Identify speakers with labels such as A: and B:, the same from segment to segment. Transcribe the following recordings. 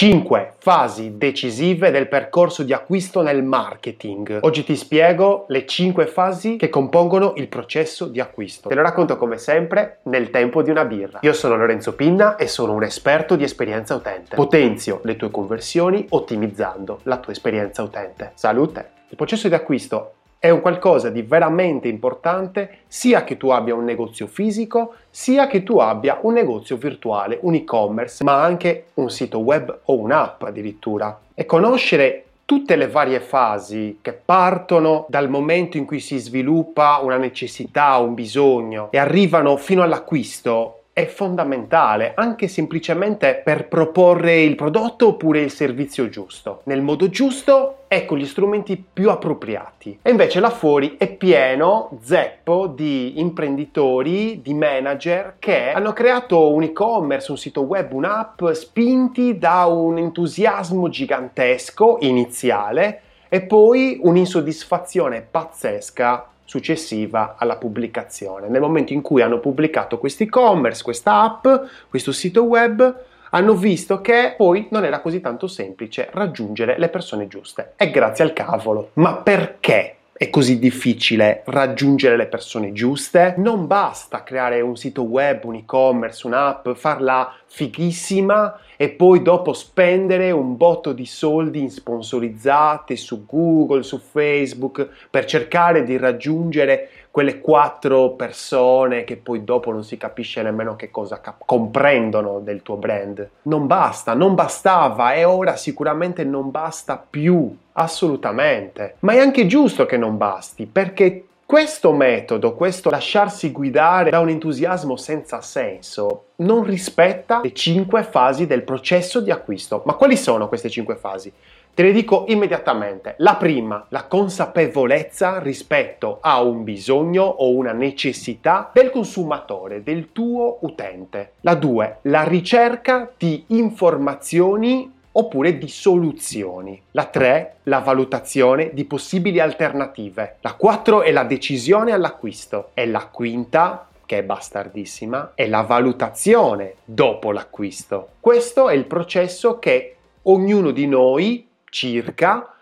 A: 5 fasi decisive del percorso di acquisto nel marketing. Oggi ti spiego le 5 fasi che compongono il processo di acquisto. Te lo racconto come sempre nel tempo di una birra. Io sono Lorenzo Pinna e sono un esperto di esperienza utente. Potenzio le tue conversioni ottimizzando la tua esperienza utente. Salute! Il processo di acquisto è un qualcosa di veramente importante sia che tu abbia un negozio fisico sia che tu abbia un negozio virtuale, un e-commerce, ma anche un sito web o un'app addirittura. E conoscere tutte le varie fasi che partono dal momento in cui si sviluppa una necessità, un bisogno e arrivano fino all'acquisto è fondamentale, anche semplicemente per proporre il prodotto oppure il servizio giusto, nel modo giusto e con gli strumenti più appropriati. E invece là fuori è pieno, zeppo, di imprenditori, di manager che hanno creato un e-commerce, un sito web, un'app spinti da un entusiasmo gigantesco iniziale e poi un'insoddisfazione pazzesca successiva alla pubblicazione. Nel momento in cui hanno pubblicato questo e-commerce, questa app, questo sito web, hanno visto che poi non era così tanto semplice raggiungere le persone giuste. E grazie al cavolo. Ma perché? è così difficile raggiungere le persone giuste? Non basta creare un sito web, un e-commerce, un'app, farla fighissima e poi dopo spendere un botto di soldi in sponsorizzate su Google, su Facebook per cercare di raggiungere quelle quattro persone che poi dopo non si capisce nemmeno che cosa cap- comprendono del tuo brand. Non basta, non bastava e ora sicuramente non basta più, assolutamente. Ma è anche giusto che non basti, perché questo metodo, questo lasciarsi guidare da un entusiasmo senza senso, non rispetta le cinque fasi del processo di acquisto. Ma quali sono queste cinque fasi? Te le dico immediatamente. La prima, la consapevolezza rispetto a un bisogno o una necessità del consumatore, del tuo utente. La due, la ricerca di informazioni oppure di soluzioni. La 3, la valutazione di possibili alternative. La 4 è la decisione all'acquisto. E la quinta, che è bastardissima, è la valutazione dopo l'acquisto. Questo è il processo che ognuno di noi circa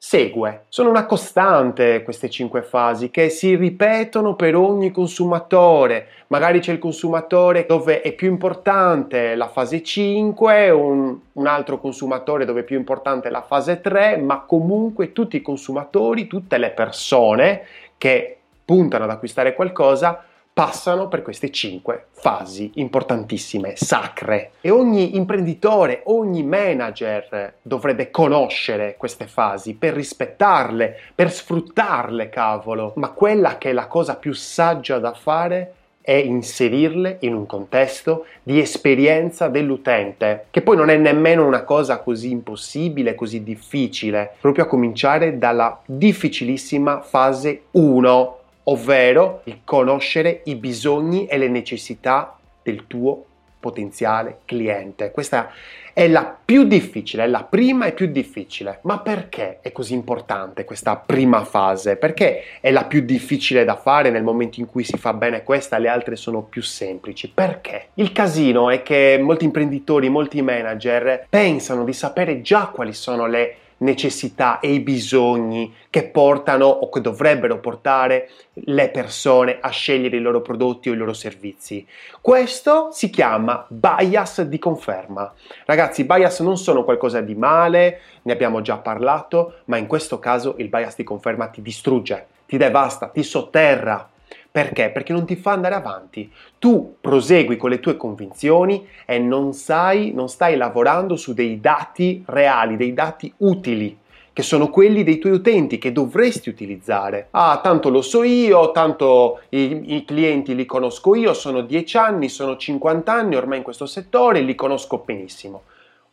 A: segue. Sono una costante queste cinque fasi che si ripetono per ogni consumatore. Magari c'è il consumatore dove è più importante la fase 5, un, un altro consumatore dove è più importante la fase 3, ma comunque tutti i consumatori, tutte le persone che puntano ad acquistare qualcosa passano per queste cinque fasi importantissime, sacre. E ogni imprenditore, ogni manager dovrebbe conoscere queste fasi per rispettarle, per sfruttarle, cavolo. Ma quella che è la cosa più saggia da fare è inserirle in un contesto di esperienza dell'utente, che poi non è nemmeno una cosa così impossibile, così difficile, proprio a cominciare dalla difficilissima fase 1 ovvero il conoscere i bisogni e le necessità del tuo potenziale cliente. Questa è la più difficile, è la prima e più difficile. Ma perché è così importante questa prima fase? Perché è la più difficile da fare nel momento in cui si fa bene questa, le altre sono più semplici? Perché? Il casino è che molti imprenditori, molti manager pensano di sapere già quali sono le necessità e i bisogni che portano o che dovrebbero portare le persone a scegliere i loro prodotti o i loro servizi. Questo si chiama bias di conferma. Ragazzi, bias non sono qualcosa di male, ne abbiamo già parlato, ma in questo caso il bias di conferma ti distrugge, ti devasta, ti sotterra perché? Perché non ti fa andare avanti. Tu prosegui con le tue convinzioni e non, sai, non stai lavorando su dei dati reali, dei dati utili che sono quelli dei tuoi utenti che dovresti utilizzare. Ah, tanto lo so io, tanto i, i, clienti li conosco io, sono 10 anni, sono 50 anni ormai in questo settore, li conosco benissimo.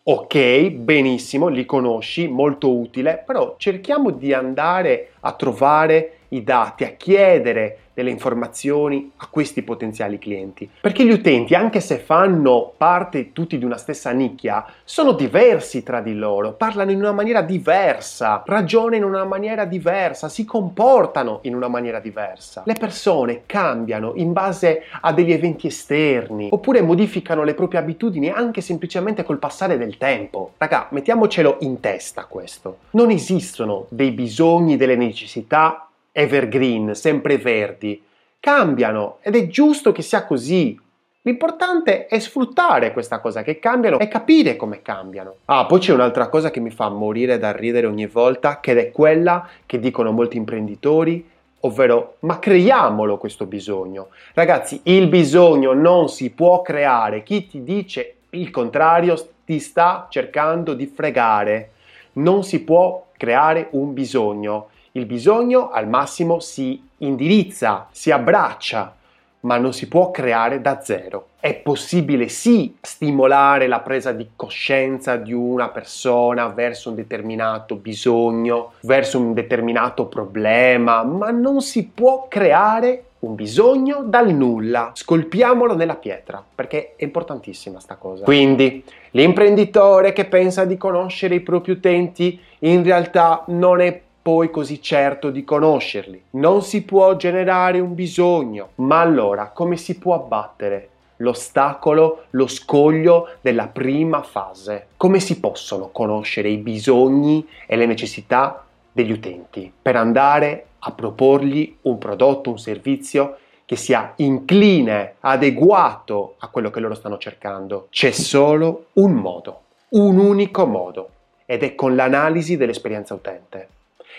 A: Ok, benissimo, li conosci, molto utile, però cerchiamo di andare a trovare i dati, a chiedere delle informazioni a questi potenziali clienti. Perché gli utenti, anche se fanno parte tutti di una stessa nicchia, sono diversi tra di loro, parlano in una maniera diversa, ragionano in una maniera diversa, si comportano in una maniera diversa. Le persone cambiano in base a degli eventi esterni, oppure modificano le proprie abitudini anche semplicemente col passare del tempo. Raga, mettiamocelo in testa questo. Non esistono dei bisogni, delle necessità evergreen, sempre verdi. Cambiano ed è giusto che sia così. L'importante è sfruttare questa cosa che cambiano e capire come cambiano. Ah, poi c'è un'altra cosa che mi fa morire da ridere ogni volta, che è quella che dicono molti imprenditori, ovvero ma creiamolo questo bisogno. Ragazzi, il bisogno non si può creare. Chi ti dice il contrario ti sta cercando di fregare. Non si può creare un bisogno. Il bisogno al massimo si indirizza, si abbraccia, ma non si può creare da zero. È possibile sì stimolare la presa di coscienza di una persona verso un determinato bisogno, verso un determinato problema, ma non si può creare un bisogno dal nulla. Scolpiamolo nella pietra, perché è importantissima sta cosa. Quindi, l'imprenditore che pensa di conoscere i propri utenti in realtà non è poi così certo di conoscerli. Non si può generare un bisogno, ma allora come si può abbattere l'ostacolo, lo scoglio della prima fase? Come si possono conoscere i bisogni e le necessità degli utenti per andare a proporgli un prodotto, un servizio che sia incline, adeguato a quello che loro stanno cercando? C'è solo un modo, un unico modo, ed è con l'analisi dell'esperienza utente.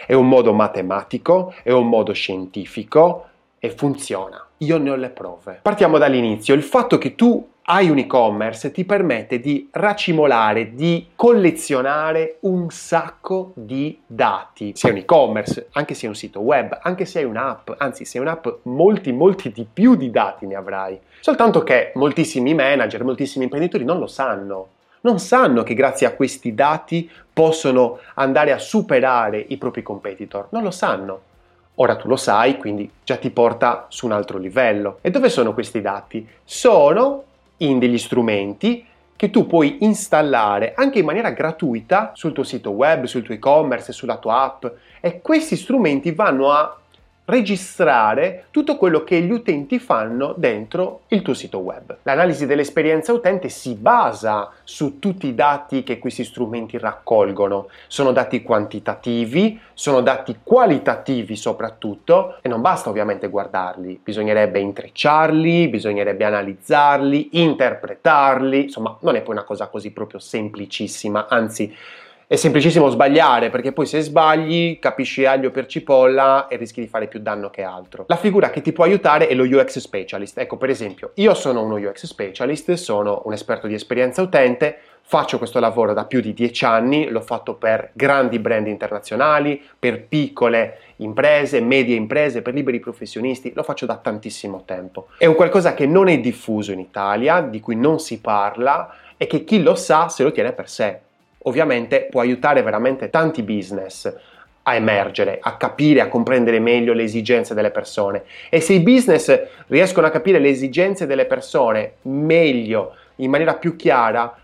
A: È un modo matematico, è un modo scientifico e funziona. Io ne ho le prove. Partiamo dall'inizio. Il fatto che tu hai un e-commerce ti permette di racimolare, di collezionare un sacco di dati. Se è un e-commerce, anche se è un sito web, anche se hai un'app, anzi se è un'app molti, molti di più di dati ne avrai. Soltanto che moltissimi manager, moltissimi imprenditori non lo sanno non sanno che grazie a questi dati possono andare a superare i propri competitor, non lo sanno. Ora tu lo sai, quindi già ti porta su un altro livello. E dove sono questi dati? Sono in degli strumenti che tu puoi installare anche in maniera gratuita sul tuo sito web, sul tuo e-commerce, sulla tua app e questi strumenti vanno a registrare tutto quello che gli utenti fanno dentro il tuo sito web. L'analisi dell'esperienza utente si basa su tutti i dati che questi strumenti raccolgono. Sono dati quantitativi, sono dati qualitativi soprattutto e non basta ovviamente guardarli, bisognerebbe intrecciarli, bisognerebbe analizzarli, interpretarli, insomma non è poi una cosa così proprio semplicissima, anzi è semplicissimo sbagliare perché poi se sbagli capisci aglio per cipolla e rischi di fare più danno che altro. La figura che ti può aiutare è lo UX specialist. Ecco, per esempio, io sono uno UX specialist, sono un esperto di esperienza utente, faccio questo lavoro da più di dieci anni, l'ho fatto per grandi brand internazionali, per piccole imprese, medie imprese, per liberi professionisti, lo faccio da tantissimo tempo. È un qualcosa che non è diffuso in Italia, di cui non si parla e che chi lo sa se lo tiene per sé ovviamente può aiutare veramente tanti business a emergere, a capire, a comprendere meglio le esigenze delle persone. E se i business riescono a capire le esigenze delle persone meglio, in maniera più chiara,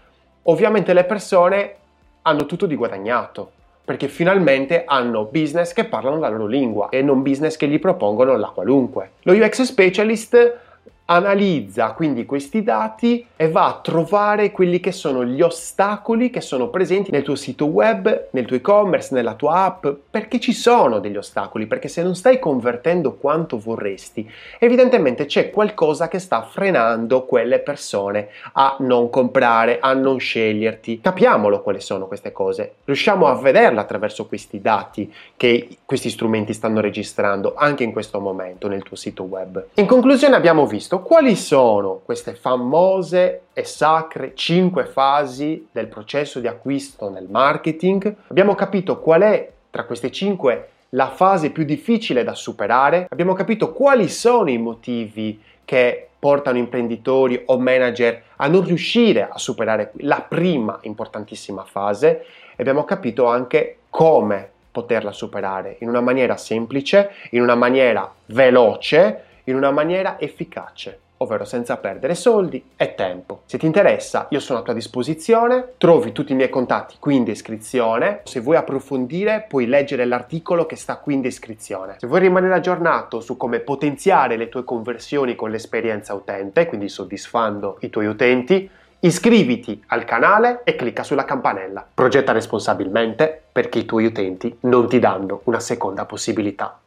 A: ovviamente le persone hanno tutto di guadagnato, perché finalmente hanno business che parlano la loro lingua e non business che gli propongono la qualunque. Lo UX specialist analizza quindi questi dati e va a trovare quelli che sono gli ostacoli che sono presenti nel tuo sito web, nel tuo e-commerce, nella tua app, perché ci sono degli ostacoli, perché se non stai convertendo quanto vorresti, evidentemente c'è qualcosa che sta frenando quelle persone a non comprare, a non sceglierti. Capiamolo quali sono queste cose, riusciamo a vederle attraverso questi dati che questi strumenti stanno registrando anche in questo momento nel tuo sito web. In conclusione abbiamo visto quali sono queste famose e sacre cinque fasi del processo di acquisto nel marketing. Abbiamo capito qual è tra queste cinque la fase più difficile da superare. Abbiamo capito quali sono i motivi che portano imprenditori o manager a non riuscire a superare la prima importantissima fase e abbiamo capito anche come poterla superare in una maniera semplice, in una maniera veloce, in una maniera efficace ovvero senza perdere soldi e tempo. Se ti interessa, io sono a tua disposizione, trovi tutti i miei contatti qui in descrizione. Se vuoi approfondire, puoi leggere l'articolo che sta qui in descrizione. Se vuoi rimanere aggiornato su come potenziare le tue conversioni con l'esperienza utente, quindi soddisfando i tuoi utenti, iscriviti al canale e clicca sulla campanella. Progetta responsabilmente perché i tuoi utenti non ti danno una seconda possibilità.